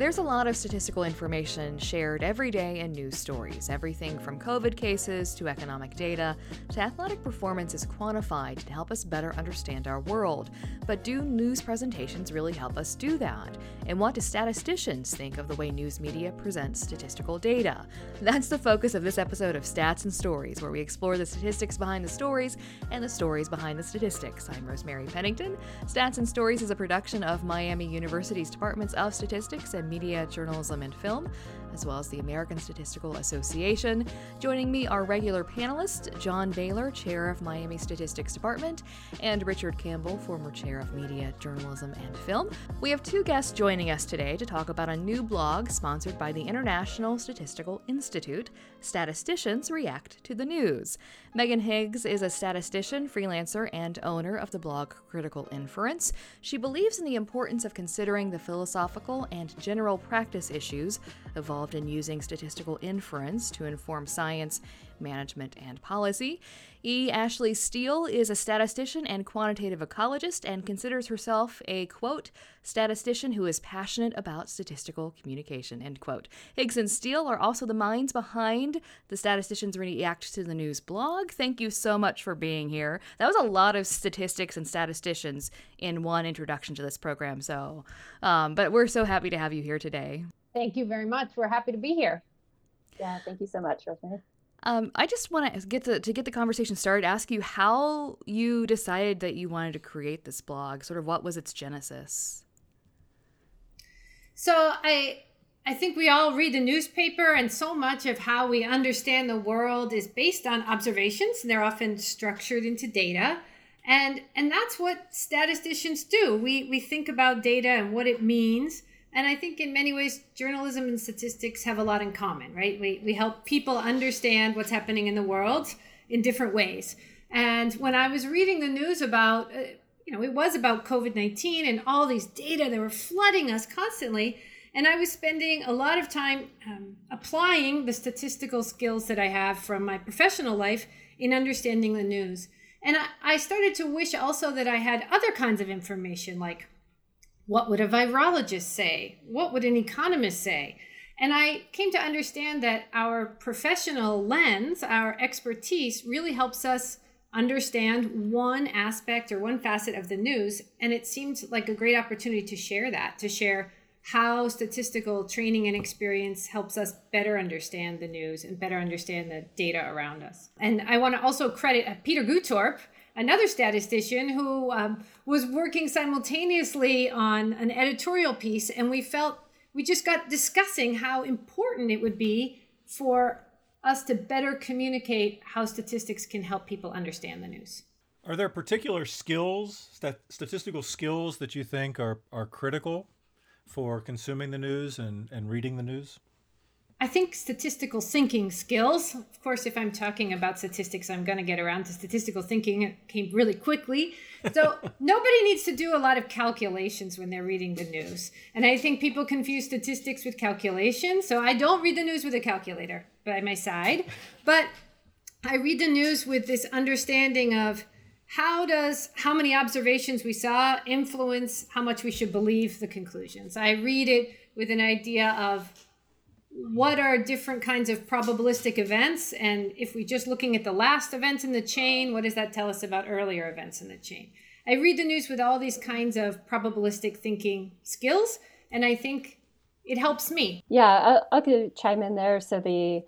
There's a lot of statistical information shared every day in news stories. Everything from COVID cases to economic data to athletic performance is quantified to help us better understand our world. But do news presentations really help us do that? And what do statisticians think of the way news media presents statistical data? That's the focus of this episode of Stats and Stories, where we explore the statistics behind the stories and the stories behind the statistics. I'm Rosemary Pennington. Stats and Stories is a production of Miami University's Departments of Statistics and Media, Journalism, and Film, as well as the American Statistical Association. Joining me are regular panelists John Bailer, Chair of Miami Statistics Department, and Richard Campbell, former Chair of Media, Journalism, and Film. We have two guests joining us today to talk about a new blog sponsored by the International Statistical Institute Statisticians React to the News. Megan Higgs is a statistician, freelancer, and owner of the blog Critical Inference. She believes in the importance of considering the philosophical and general practice issues involved in using statistical inference to inform science management, and policy. E. Ashley Steel is a statistician and quantitative ecologist and considers herself a, quote, statistician who is passionate about statistical communication, end quote. Higgs and Steel are also the minds behind the Statisticians React to the News blog. Thank you so much for being here. That was a lot of statistics and statisticians in one introduction to this program, so, um, but we're so happy to have you here today. Thank you very much. We're happy to be here. Yeah, thank you so much, Rosemary. Um, I just want to get the to get the conversation started. Ask you how you decided that you wanted to create this blog. Sort of what was its genesis. So I I think we all read the newspaper, and so much of how we understand the world is based on observations, and they're often structured into data. And and that's what statisticians do. We we think about data and what it means and I think in many ways, journalism and statistics have a lot in common, right? We, we help people understand what's happening in the world in different ways. And when I was reading the news about, uh, you know, it was about COVID 19 and all these data that were flooding us constantly. And I was spending a lot of time um, applying the statistical skills that I have from my professional life in understanding the news. And I, I started to wish also that I had other kinds of information like what would a virologist say? What would an economist say? And I came to understand that our professional lens, our expertise, really helps us understand one aspect or one facet of the news. And it seemed like a great opportunity to share that, to share how statistical training and experience helps us better understand the news and better understand the data around us. And I want to also credit uh, Peter Guttorp, another statistician who um, was working simultaneously on an editorial piece, and we felt we just got discussing how important it would be for us to better communicate how statistics can help people understand the news. Are there particular skills, stat- statistical skills that you think are, are critical for consuming the news and, and reading the news? I think statistical thinking skills. Of course, if I'm talking about statistics, I'm going to get around to statistical thinking. It came really quickly. So, nobody needs to do a lot of calculations when they're reading the news. And I think people confuse statistics with calculations. So, I don't read the news with a calculator by my side, but I read the news with this understanding of how does how many observations we saw influence how much we should believe the conclusions. I read it with an idea of what are different kinds of probabilistic events? And if we're just looking at the last event in the chain what does that tell us about earlier events in the chain? I read the news with all these kinds of probabilistic thinking skills and i think it helps me. Yeah i'll, I'll chime in there so the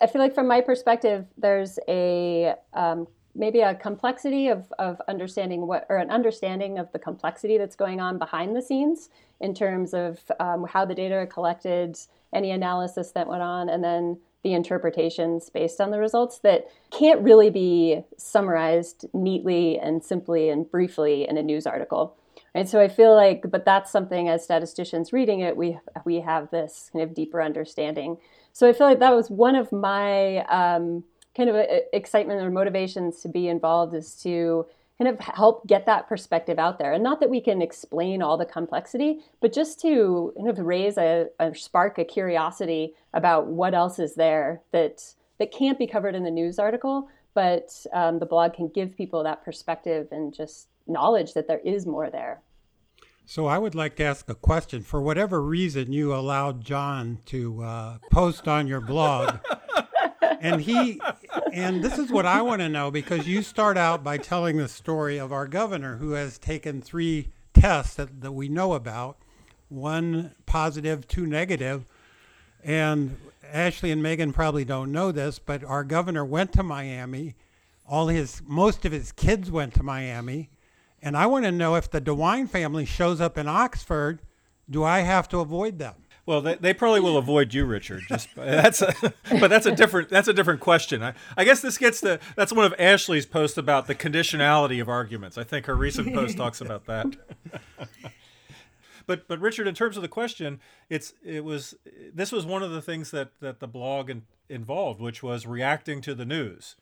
i feel like from my perspective there's a um, maybe a complexity of, of understanding what or an understanding of the complexity that's going on behind the scenes in terms of um, how the data are collected any analysis that went on, and then the interpretations based on the results that can't really be summarized neatly and simply and briefly in a news article. And so I feel like, but that's something as statisticians reading it, we we have this kind of deeper understanding. So I feel like that was one of my um, kind of uh, excitement or motivations to be involved is to kind of help get that perspective out there. And not that we can explain all the complexity, but just to kind of raise a, a spark, a curiosity about what else is there that that can't be covered in the news article, but um, the blog can give people that perspective and just knowledge that there is more there. So I would like to ask a question. For whatever reason, you allowed John to uh, post on your blog, and he, and this is what I want to know because you start out by telling the story of our governor who has taken three tests that, that we know about, one positive, two negative. and Ashley and Megan probably don't know this, but our governor went to Miami. All his, most of his kids went to Miami and I want to know if the DeWine family shows up in Oxford, do I have to avoid them? Well, they, they probably will avoid you, Richard. Just that's a, but that's a different that's a different question. I, I guess this gets to that's one of Ashley's posts about the conditionality of arguments. I think her recent post talks about that. but but Richard, in terms of the question, it's it was this was one of the things that that the blog in, involved, which was reacting to the news,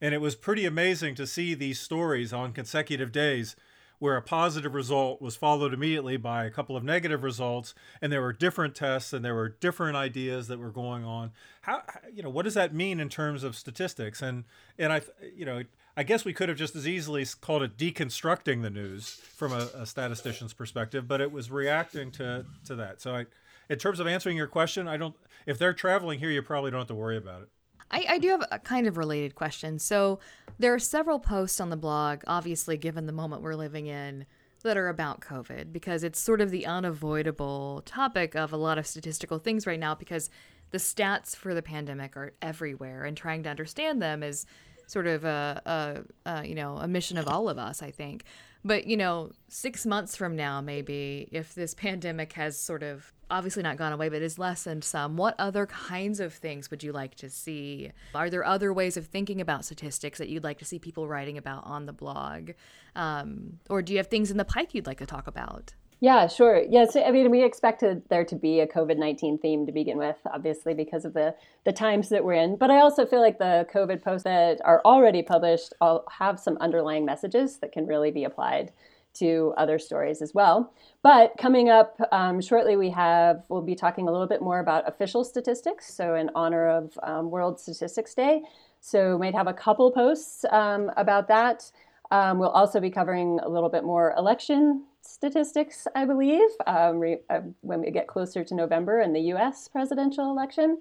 and it was pretty amazing to see these stories on consecutive days where a positive result was followed immediately by a couple of negative results and there were different tests and there were different ideas that were going on. How you know what does that mean in terms of statistics? And and i you know i guess we could have just as easily called it deconstructing the news from a, a statistician's perspective but it was reacting to to that. So i in terms of answering your question i don't if they're traveling here you probably don't have to worry about it I, I do have a kind of related question. So there are several posts on the blog, obviously, given the moment we're living in, that are about COVID because it's sort of the unavoidable topic of a lot of statistical things right now because the stats for the pandemic are everywhere and trying to understand them is sort of a, a, a, you know a mission of all of us i think but you know six months from now maybe if this pandemic has sort of obviously not gone away, but is lessened some. What other kinds of things would you like to see? Are there other ways of thinking about statistics that you'd like to see people writing about on the blog? Um, or do you have things in the pike you'd like to talk about? Yeah, sure. Yes, I mean, we expected there to be a COVID nineteen theme to begin with, obviously because of the the times that we're in. But I also feel like the COVID posts that are already published all have some underlying messages that can really be applied to other stories as well. But coming up um, shortly, we have we'll be talking a little bit more about official statistics. So in honor of um, World Statistics Day, so we might have a couple posts um, about that. Um, we'll also be covering a little bit more election statistics, I believe, um, re- uh, when we get closer to November and the U.S. presidential election.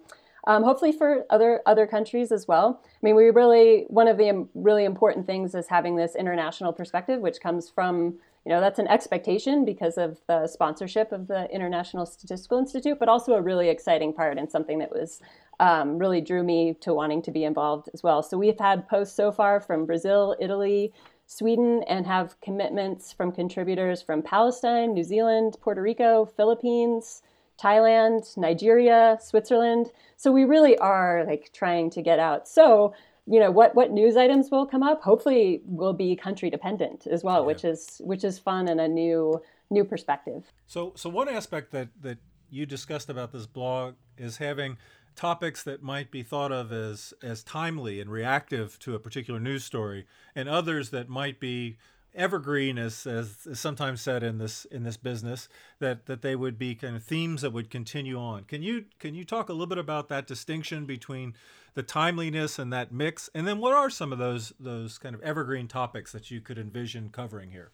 Um, hopefully for other other countries as well. I mean, we really one of the really important things is having this international perspective, which comes from you know that's an expectation because of the sponsorship of the International Statistical Institute, but also a really exciting part and something that was um, really drew me to wanting to be involved as well. So we've had posts so far from Brazil, Italy. Sweden and have commitments from contributors from Palestine, New Zealand, Puerto Rico, Philippines, Thailand, Nigeria, Switzerland. So we really are like trying to get out. So, you know, what what news items will come up? Hopefully will be country dependent as well, yeah. which is which is fun and a new new perspective. So so one aspect that that you discussed about this blog is having topics that might be thought of as as timely and reactive to a particular news story and others that might be evergreen as, as is sometimes said in this in this business that that they would be kind of themes that would continue on. Can you can you talk a little bit about that distinction between the timeliness and that mix? And then what are some of those those kind of evergreen topics that you could envision covering here?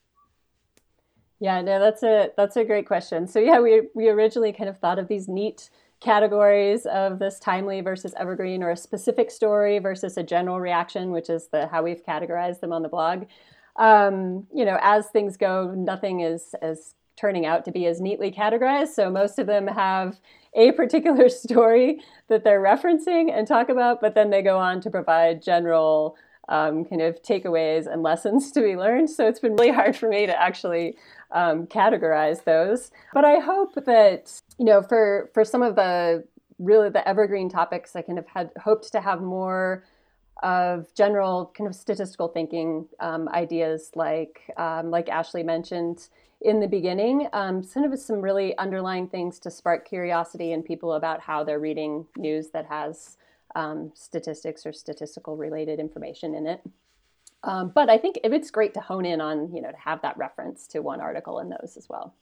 Yeah no that's a that's a great question. So yeah we we originally kind of thought of these neat categories of this timely versus evergreen or a specific story versus a general reaction which is the how we've categorized them on the blog um, you know, as things go, nothing is is turning out to be as neatly categorized. So most of them have a particular story that they're referencing and talk about, but then they go on to provide general um, kind of takeaways and lessons to be learned. So it's been really hard for me to actually um, categorize those. But I hope that you know, for for some of the really the evergreen topics, I kind of had hoped to have more of general kind of statistical thinking um, ideas like um, like Ashley mentioned in the beginning, um, some of some really underlying things to spark curiosity in people about how they're reading news that has um, statistics or statistical related information in it. Um, but I think it's great to hone in on you know to have that reference to one article in those as well.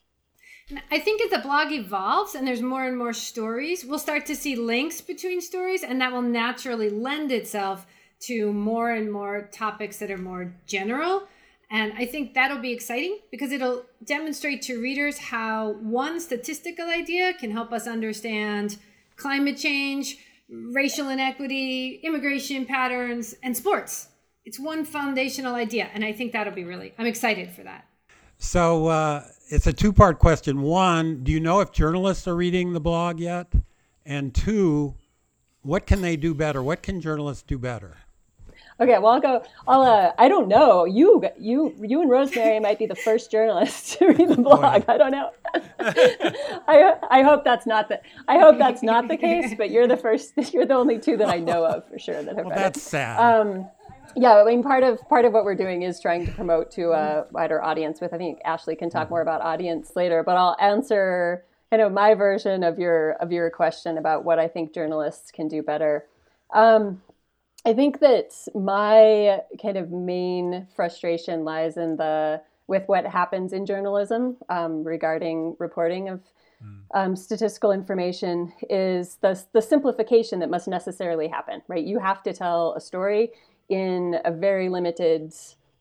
I think as the blog evolves and there's more and more stories, we'll start to see links between stories, and that will naturally lend itself to more and more topics that are more general. And I think that'll be exciting because it'll demonstrate to readers how one statistical idea can help us understand climate change, racial inequity, immigration patterns, and sports. It's one foundational idea. And I think that'll be really, I'm excited for that. So uh, it's a two part question. One, do you know if journalists are reading the blog yet? And two, what can they do better? What can journalists do better? Okay, well I'll go. I'll. Uh, I don't know. You, you, you and Rosemary might be the first journalists to read the blog. I don't know. I, I hope that's not the. I hope that's not the case. But you're the first. You're the only two that I know of for sure that have well, read that's it. sad. Um, yeah, I mean, part of part of what we're doing is trying to promote to a wider audience. With I think Ashley can talk more about audience later, but I'll answer kind of my version of your of your question about what I think journalists can do better. Um, I think that my kind of main frustration lies in the with what happens in journalism um, regarding reporting of um, statistical information is the the simplification that must necessarily happen. Right, you have to tell a story in a very limited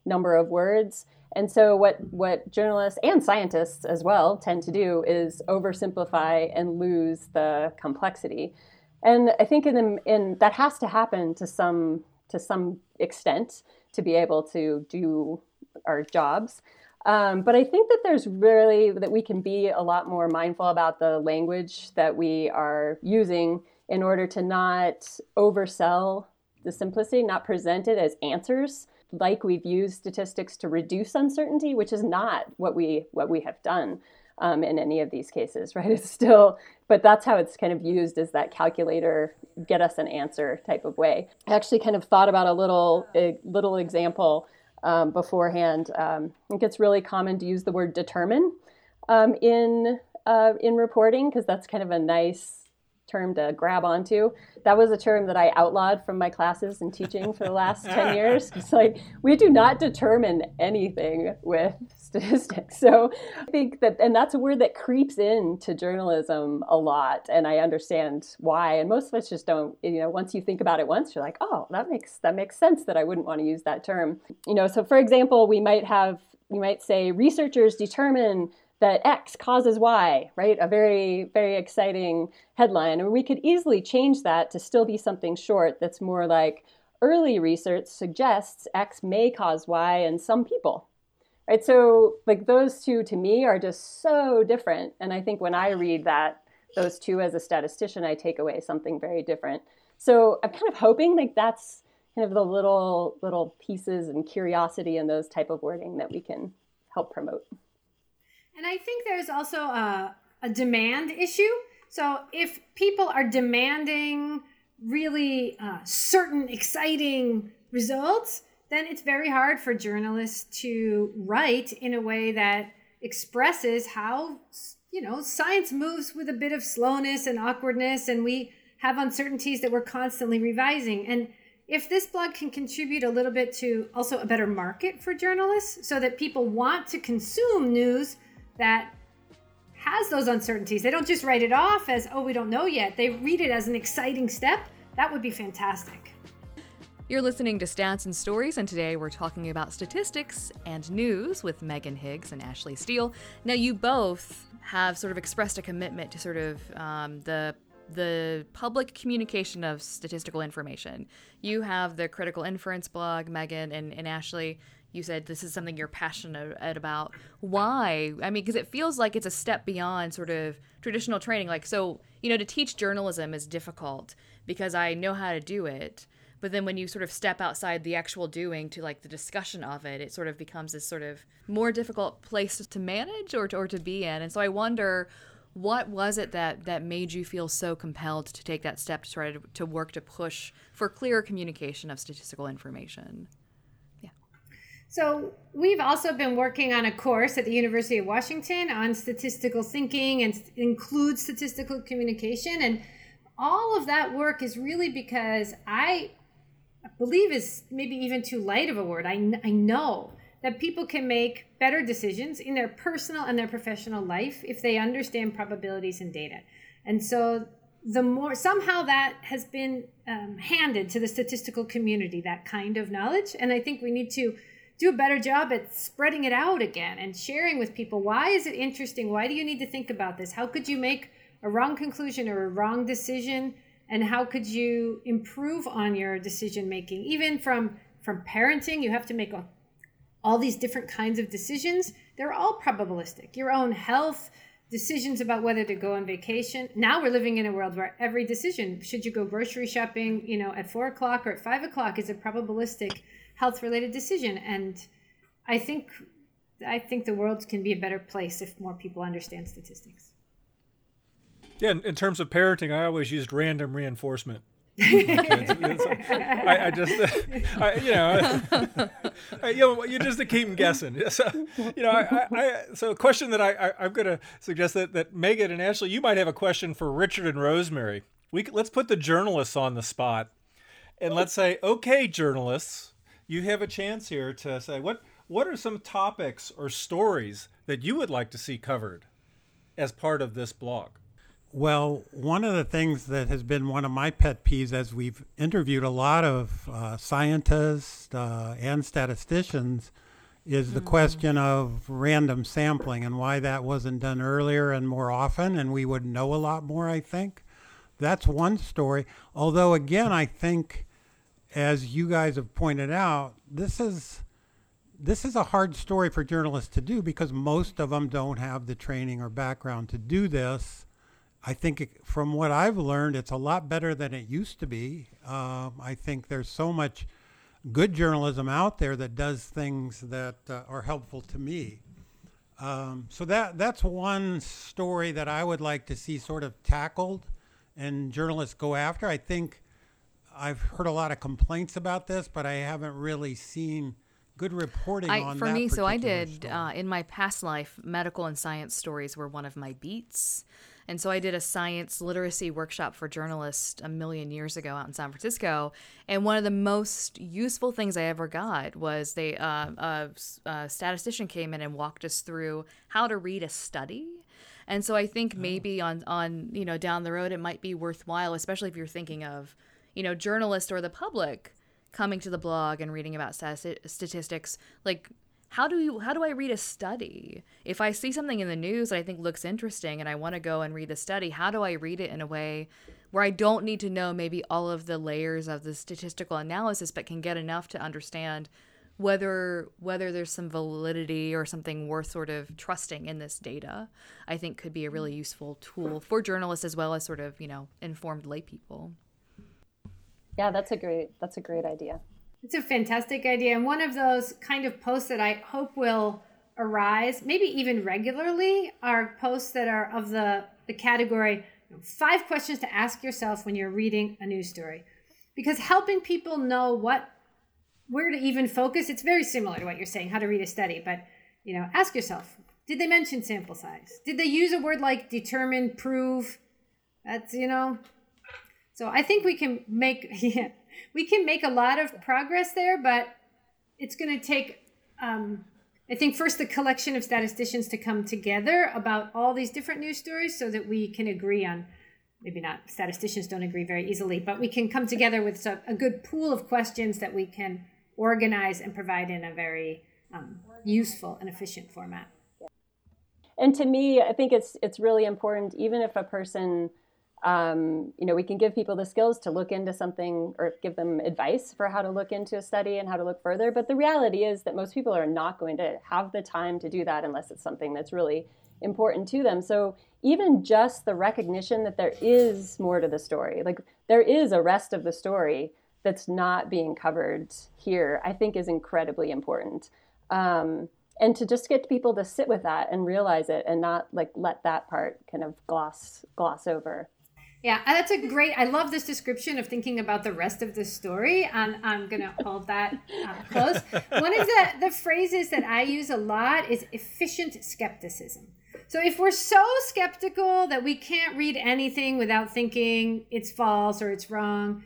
number of words. And so what what journalists and scientists as well tend to do is oversimplify and lose the complexity. And I think in, in that has to happen to some to some extent to be able to do our jobs. Um, but I think that there's really that we can be a lot more mindful about the language that we are using in order to not oversell the simplicity, not present it as answers like we've used statistics to reduce uncertainty, which is not what we what we have done um, in any of these cases, right? It's still, but that's how it's kind of used as that calculator get us an answer type of way. I actually kind of thought about a little a little example um, beforehand. Um, I think it's really common to use the word determine um, in uh, in reporting because that's kind of a nice term to grab onto. That was a term that I outlawed from my classes and teaching for the last 10 years. It's like, we do not determine anything with statistics. So I think that, and that's a word that creeps into journalism a lot. And I understand why. And most of us just don't, you know, once you think about it once, you're like, oh, that makes, that makes sense that I wouldn't want to use that term. You know, so for example, we might have, we might say researchers determine that X causes Y, right? A very, very exciting headline. And we could easily change that to still be something short that's more like early research suggests X may cause Y in some people. Right? So like those two to me are just so different. And I think when I read that, those two as a statistician, I take away something very different. So I'm kind of hoping like that's kind of the little little pieces and curiosity and those type of wording that we can help promote. And I think there's also a, a demand issue. So if people are demanding really uh, certain exciting results, then it's very hard for journalists to write in a way that expresses how you know science moves with a bit of slowness and awkwardness and we have uncertainties that we're constantly revising and if this blog can contribute a little bit to also a better market for journalists so that people want to consume news that has those uncertainties. They don't just write it off as, oh, we don't know yet. They read it as an exciting step. That would be fantastic. You're listening to Stats and Stories, and today we're talking about statistics and news with Megan Higgs and Ashley Steel. Now, you both have sort of expressed a commitment to sort of um, the the public communication of statistical information. You have the critical inference blog, Megan and, and Ashley you said this is something you're passionate about. Why? I mean, because it feels like it's a step beyond sort of traditional training. Like, so, you know, to teach journalism is difficult because I know how to do it. But then when you sort of step outside the actual doing to like the discussion of it, it sort of becomes this sort of more difficult place to manage or to, or to be in. And so I wonder what was it that that made you feel so compelled to take that step to try to, to work to push for clearer communication of statistical information? So, we've also been working on a course at the University of Washington on statistical thinking and includes statistical communication. And all of that work is really because I believe is maybe even too light of a word. I, I know that people can make better decisions in their personal and their professional life if they understand probabilities and data. And so the more somehow that has been um, handed to the statistical community, that kind of knowledge. And I think we need to do a better job at spreading it out again and sharing with people why is it interesting? Why do you need to think about this? How could you make a wrong conclusion or a wrong decision? And how could you improve on your decision making? Even from from parenting you have to make a, all these different kinds of decisions. They're all probabilistic. Your own health decisions about whether to go on vacation. Now we're living in a world where every decision should you go grocery shopping you know at four o'clock or at five o'clock is a probabilistic health related decision. And i think i think the world can be a better place if more people understand statistics. Yeah in, in terms of parenting i always used random reinforcement I, I, just, I, you know, I, you know, you just keep guessing. So, you know, I, so a question that I, I am going to suggest that that Megan and Ashley, you might have a question for Richard and Rosemary. We let's put the journalists on the spot, and let's say, okay, journalists, you have a chance here to say what what are some topics or stories that you would like to see covered as part of this blog? Well, one of the things that has been one of my pet peeves as we've interviewed a lot of uh, scientists uh, and statisticians is the mm-hmm. question of random sampling and why that wasn't done earlier and more often, and we would know a lot more, I think. That's one story. Although, again, I think as you guys have pointed out, this is this is a hard story for journalists to do because most of them don't have the training or background to do this. I think it, from what I've learned, it's a lot better than it used to be. Um, I think there's so much good journalism out there that does things that uh, are helpful to me. Um, so that that's one story that I would like to see sort of tackled and journalists go after. I think I've heard a lot of complaints about this, but I haven't really seen good reporting I, on for me. So I did uh, in my past life, medical and science stories were one of my beats. And so I did a science literacy workshop for journalists a million years ago out in San Francisco. And one of the most useful things I ever got was they uh, a, a statistician came in and walked us through how to read a study. And so I think oh. maybe on on you know down the road it might be worthwhile, especially if you're thinking of you know, journalists or the public coming to the blog and reading about statistics, like how do you how do I read a study? If I see something in the news that I think looks interesting and I want to go and read the study, how do I read it in a way where I don't need to know maybe all of the layers of the statistical analysis but can get enough to understand whether whether there's some validity or something worth sort of trusting in this data, I think could be a really mm. useful tool for journalists as well as sort of, you know, informed lay people. Yeah, that's a great that's a great idea. It's a fantastic idea and one of those kind of posts that I hope will arise, maybe even regularly, are posts that are of the the category five questions to ask yourself when you're reading a news story. Because helping people know what where to even focus, it's very similar to what you're saying, how to read a study, but you know, ask yourself, did they mention sample size? Did they use a word like determine, prove? That's, you know, so I think we can make yeah, we can make a lot of progress there, but it's going to take um, I think first the collection of statisticians to come together about all these different news stories so that we can agree on maybe not statisticians don't agree very easily, but we can come together with a, a good pool of questions that we can organize and provide in a very um, useful and efficient format. And to me, I think it's it's really important, even if a person um, you know, we can give people the skills to look into something or give them advice for how to look into a study and how to look further. But the reality is that most people are not going to have the time to do that unless it's something that's really important to them. So even just the recognition that there is more to the story, like there is a rest of the story that's not being covered here, I think is incredibly important. Um, and to just get people to sit with that and realize it and not like let that part kind of gloss gloss over. Yeah, uh, that's a great. I love this description of thinking about the rest of the story, and I'm gonna hold that uh, close. One of the the phrases that I use a lot is efficient skepticism. So if we're so skeptical that we can't read anything without thinking it's false or it's wrong,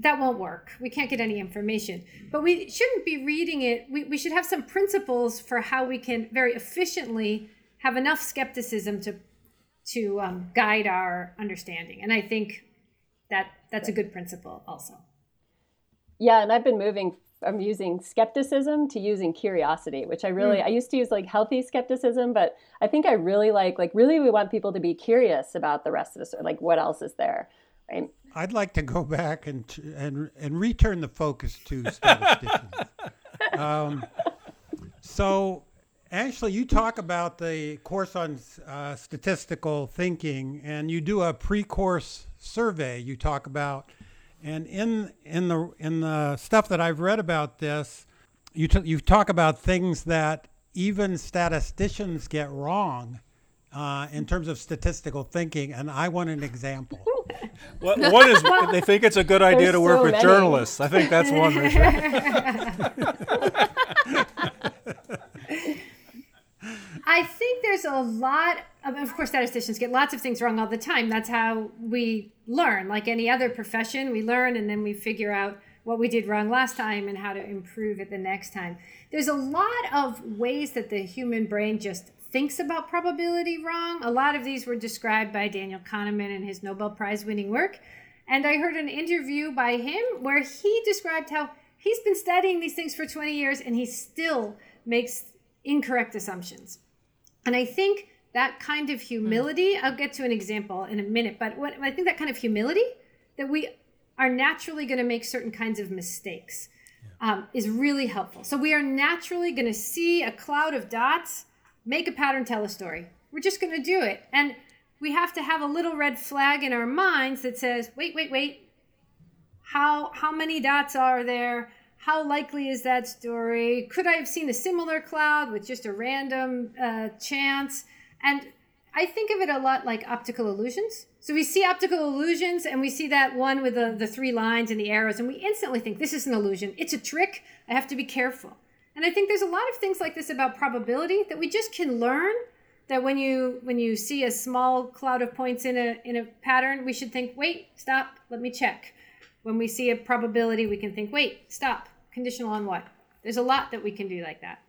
that won't work. We can't get any information. But we shouldn't be reading it. We, we should have some principles for how we can very efficiently have enough skepticism to to um, guide our understanding. And I think that that's a good principle also. Yeah, and I've been moving from using skepticism to using curiosity, which I really mm. I used to use like healthy skepticism, but I think I really like like really we want people to be curious about the rest of the story, like what else is there, right? I'd like to go back and and and return the focus to statisticians. um, so, Ashley, you talk about the course on uh, statistical thinking, and you do a pre-course survey. You talk about and in in the in the stuff that I've read about this, you t- you talk about things that even statisticians get wrong uh, in terms of statistical thinking, and I want an example. Well, one is they think it's a good idea There's to work so with many. journalists. I think that's one. I think there's a lot of, of course, statisticians get lots of things wrong all the time. That's how we learn. Like any other profession, we learn and then we figure out what we did wrong last time and how to improve it the next time. There's a lot of ways that the human brain just thinks about probability wrong. A lot of these were described by Daniel Kahneman in his Nobel Prize winning work. And I heard an interview by him where he described how he's been studying these things for 20 years and he still makes incorrect assumptions. And I think that kind of humility, mm. I'll get to an example in a minute, but what, I think that kind of humility that we are naturally going to make certain kinds of mistakes um, is really helpful. So we are naturally going to see a cloud of dots, make a pattern, tell a story. We're just going to do it. And we have to have a little red flag in our minds that says, wait, wait, wait. How, how many dots are there? How likely is that story? Could I have seen a similar cloud with just a random uh, chance? And I think of it a lot like optical illusions. So we see optical illusions and we see that one with the, the three lines and the arrows, and we instantly think this is an illusion. It's a trick. I have to be careful. And I think there's a lot of things like this about probability that we just can learn that when you when you see a small cloud of points in a in a pattern, we should think, wait, stop, let me check. When we see a probability, we can think, wait, stop, Conditional on what? There's a lot that we can do like that.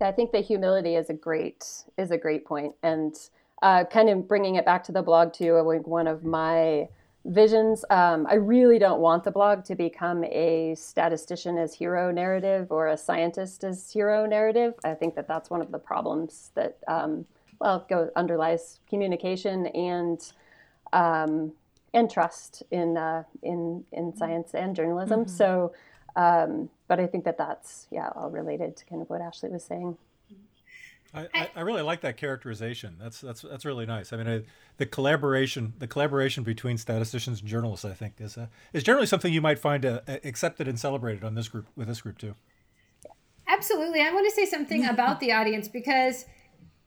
I think the humility is a great is a great point, and uh, kind of bringing it back to the blog too. One of my visions. Um, I really don't want the blog to become a statistician as hero narrative or a scientist as hero narrative. I think that that's one of the problems that um, well go underlies communication and um, and trust in uh, in in science and journalism. Mm-hmm. So, um, but I think that that's yeah all related to kind of what Ashley was saying. I, I, really like that characterization. That's that's that's really nice. I mean, I, the collaboration the collaboration between statisticians and journalists, I think, is uh, is generally something you might find uh, accepted and celebrated on this group with this group too. Absolutely, I want to say something about the audience because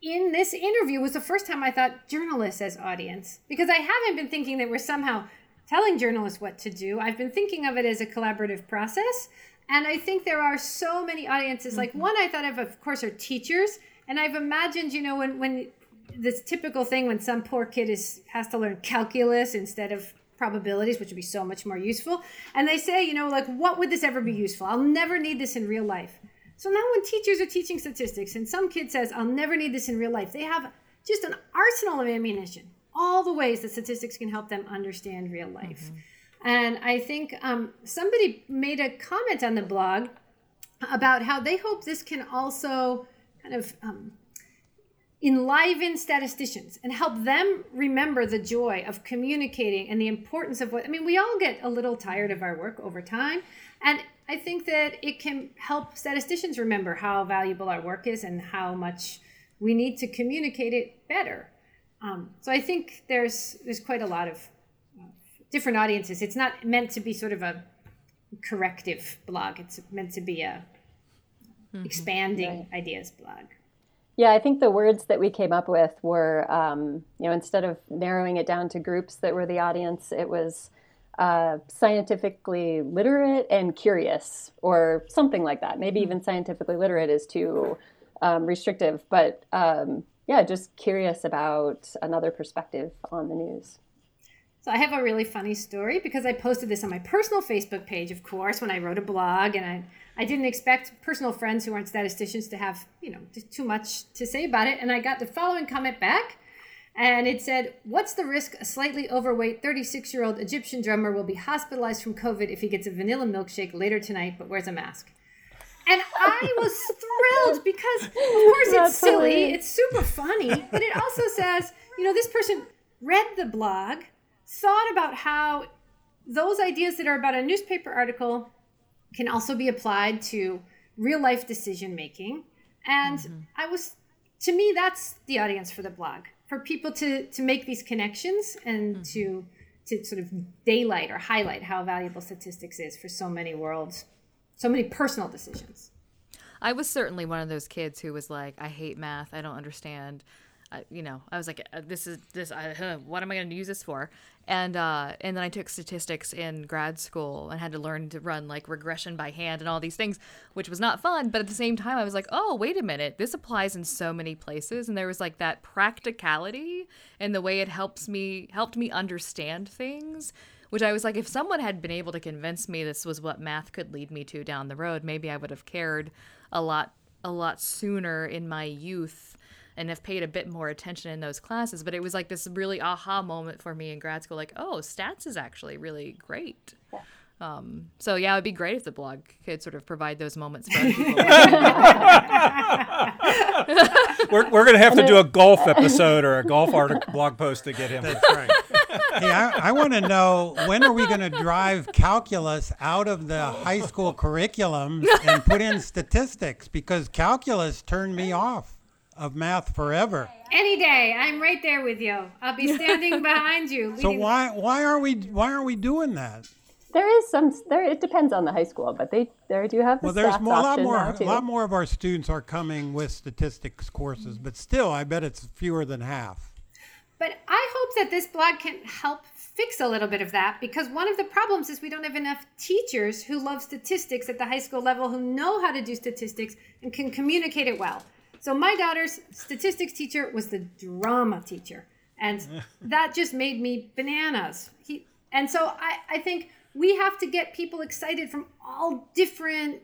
in this interview was the first time I thought journalists as audience because I haven't been thinking that we're somehow telling journalists what to do. I've been thinking of it as a collaborative process. And I think there are so many audiences. Like mm-hmm. one I thought of, of course, are teachers. And I've imagined, you know, when, when this typical thing when some poor kid is has to learn calculus instead of probabilities, which would be so much more useful. And they say, you know, like, what would this ever be useful? I'll never need this in real life. So now when teachers are teaching statistics and some kid says, I'll never need this in real life, they have just an arsenal of ammunition, all the ways that statistics can help them understand real life. Mm-hmm. And I think um, somebody made a comment on the blog about how they hope this can also kind of um, enliven statisticians and help them remember the joy of communicating and the importance of what I mean, we all get a little tired of our work over time. And I think that it can help statisticians remember how valuable our work is and how much we need to communicate it better. Um, so I think there's there's quite a lot of uh, different audiences. It's not meant to be sort of a corrective blog. It's meant to be a mm-hmm. expanding right. ideas blog. Yeah, I think the words that we came up with were, um, you know, instead of narrowing it down to groups that were the audience, it was uh, scientifically literate and curious, or something like that. Maybe even scientifically literate is too um, restrictive, but um, yeah, just curious about another perspective on the news. So I have a really funny story because I posted this on my personal Facebook page, of course, when I wrote a blog, and I I didn't expect personal friends who aren't statisticians to have you know too much to say about it, and I got the following comment back And it said, What's the risk a slightly overweight 36 year old Egyptian drummer will be hospitalized from COVID if he gets a vanilla milkshake later tonight but wears a mask? And I was thrilled because, of course, it's silly, it's super funny, but it also says, you know, this person read the blog, thought about how those ideas that are about a newspaper article can also be applied to real life decision making. And mm-hmm. I was, to me, that's the audience for the blog for people to to make these connections and mm-hmm. to to sort of daylight or highlight how valuable statistics is for so many worlds, so many personal decisions. I was certainly one of those kids who was like, I hate math. I don't understand. I, you know, I was like, uh, this is this. What am I going to use this for? And uh, and then I took statistics in grad school and had to learn to run like regression by hand and all these things, which was not fun. But at the same time, I was like, oh, wait a minute, this applies in so many places. And there was like that practicality and the way it helps me helped me understand things which I was like, if someone had been able to convince me this was what math could lead me to down the road, maybe I would have cared a lot, a lot sooner in my youth and have paid a bit more attention in those classes. But it was like this really aha moment for me in grad school, like, oh, stats is actually really great. Um, so yeah, it would be great if the blog could sort of provide those moments for other people. We're, we're going to have to do a golf episode or a golf article blog post to get him. That's right. hey, I, I want to know when are we going to drive calculus out of the high school curriculum and put in statistics because calculus turned me off of math forever. Any day, I'm right there with you. I'll be standing behind you. So leading- why why are we why aren't we doing that? There is some. There it depends on the high school, but they there do have the Well, there's more, a lot option more a lot more of our students are coming with statistics courses, but still, I bet it's fewer than half. But I hope that this blog can help fix a little bit of that because one of the problems is we don't have enough teachers who love statistics at the high school level who know how to do statistics and can communicate it well. So my daughter's statistics teacher was the drama teacher. And that just made me bananas. He, and so I, I think we have to get people excited from all different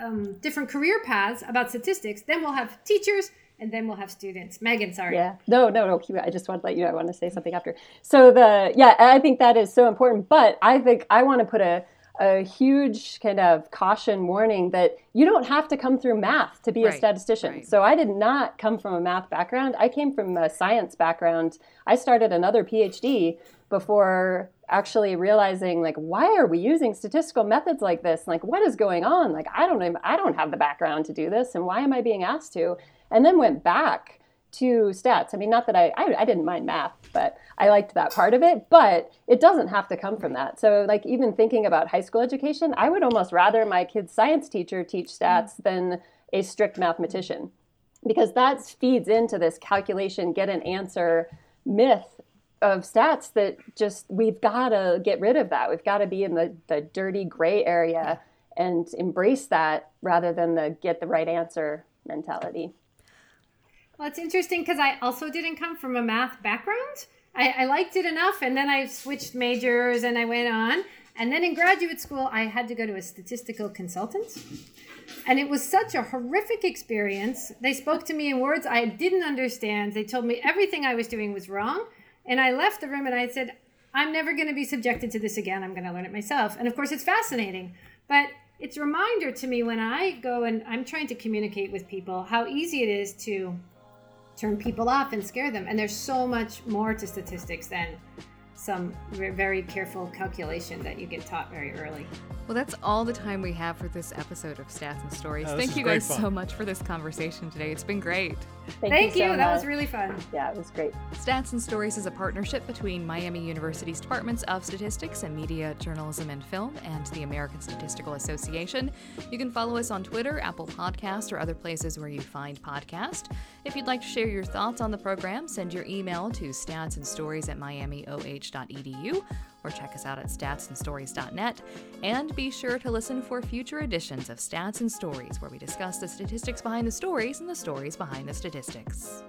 um, different career paths about statistics. Then we'll have teachers and then we'll have students. Megan, sorry. Yeah. No, no, no. keep it. I just want to let you know. I want to say something after. So the yeah, I think that is so important. But I think I want to put a a huge kind of caution warning that you don't have to come through math to be a statistician. right. So I did not come from a math background. I came from a science background. I started another PhD before actually realizing like why are we using statistical methods like this? Like what is going on? Like I don't even, I don't have the background to do this and why am I being asked to? And then went back to stats. I mean, not that I, I, I didn't mind math, but I liked that part of it. But it doesn't have to come from that. So, like, even thinking about high school education, I would almost rather my kid's science teacher teach stats than a strict mathematician because that feeds into this calculation, get an answer myth of stats that just we've got to get rid of that. We've got to be in the, the dirty gray area and embrace that rather than the get the right answer mentality. Well, it's interesting because I also didn't come from a math background. I, I liked it enough, and then I switched majors and I went on. And then in graduate school, I had to go to a statistical consultant. And it was such a horrific experience. They spoke to me in words I didn't understand. They told me everything I was doing was wrong. And I left the room and I said, I'm never going to be subjected to this again. I'm going to learn it myself. And of course, it's fascinating. But it's a reminder to me when I go and I'm trying to communicate with people how easy it is to turn people off and scare them. And there's so much more to statistics than some very careful calculation that you get taught very early. Well, that's all the time we have for this episode of Stats and Stories. Oh, Thank you guys fun. so much for this conversation today. It's been great. Thank, you. so that was really fun. Yeah, it was great. Stats and Stories is a partnership between Miami University's Departments of Statistics and Media, Journalism, and Film and the American Statistical Association. You can follow us on Twitter, Apple Podcasts, or other places where you find podcasts. If you'd like to share your thoughts on the program, send your email to statsandstories at miamioh.edu or check us out at statsandstories.net. And be sure to listen for future editions of Stats and Stories, where we discuss the statistics behind the stories and the stories behind the statistics.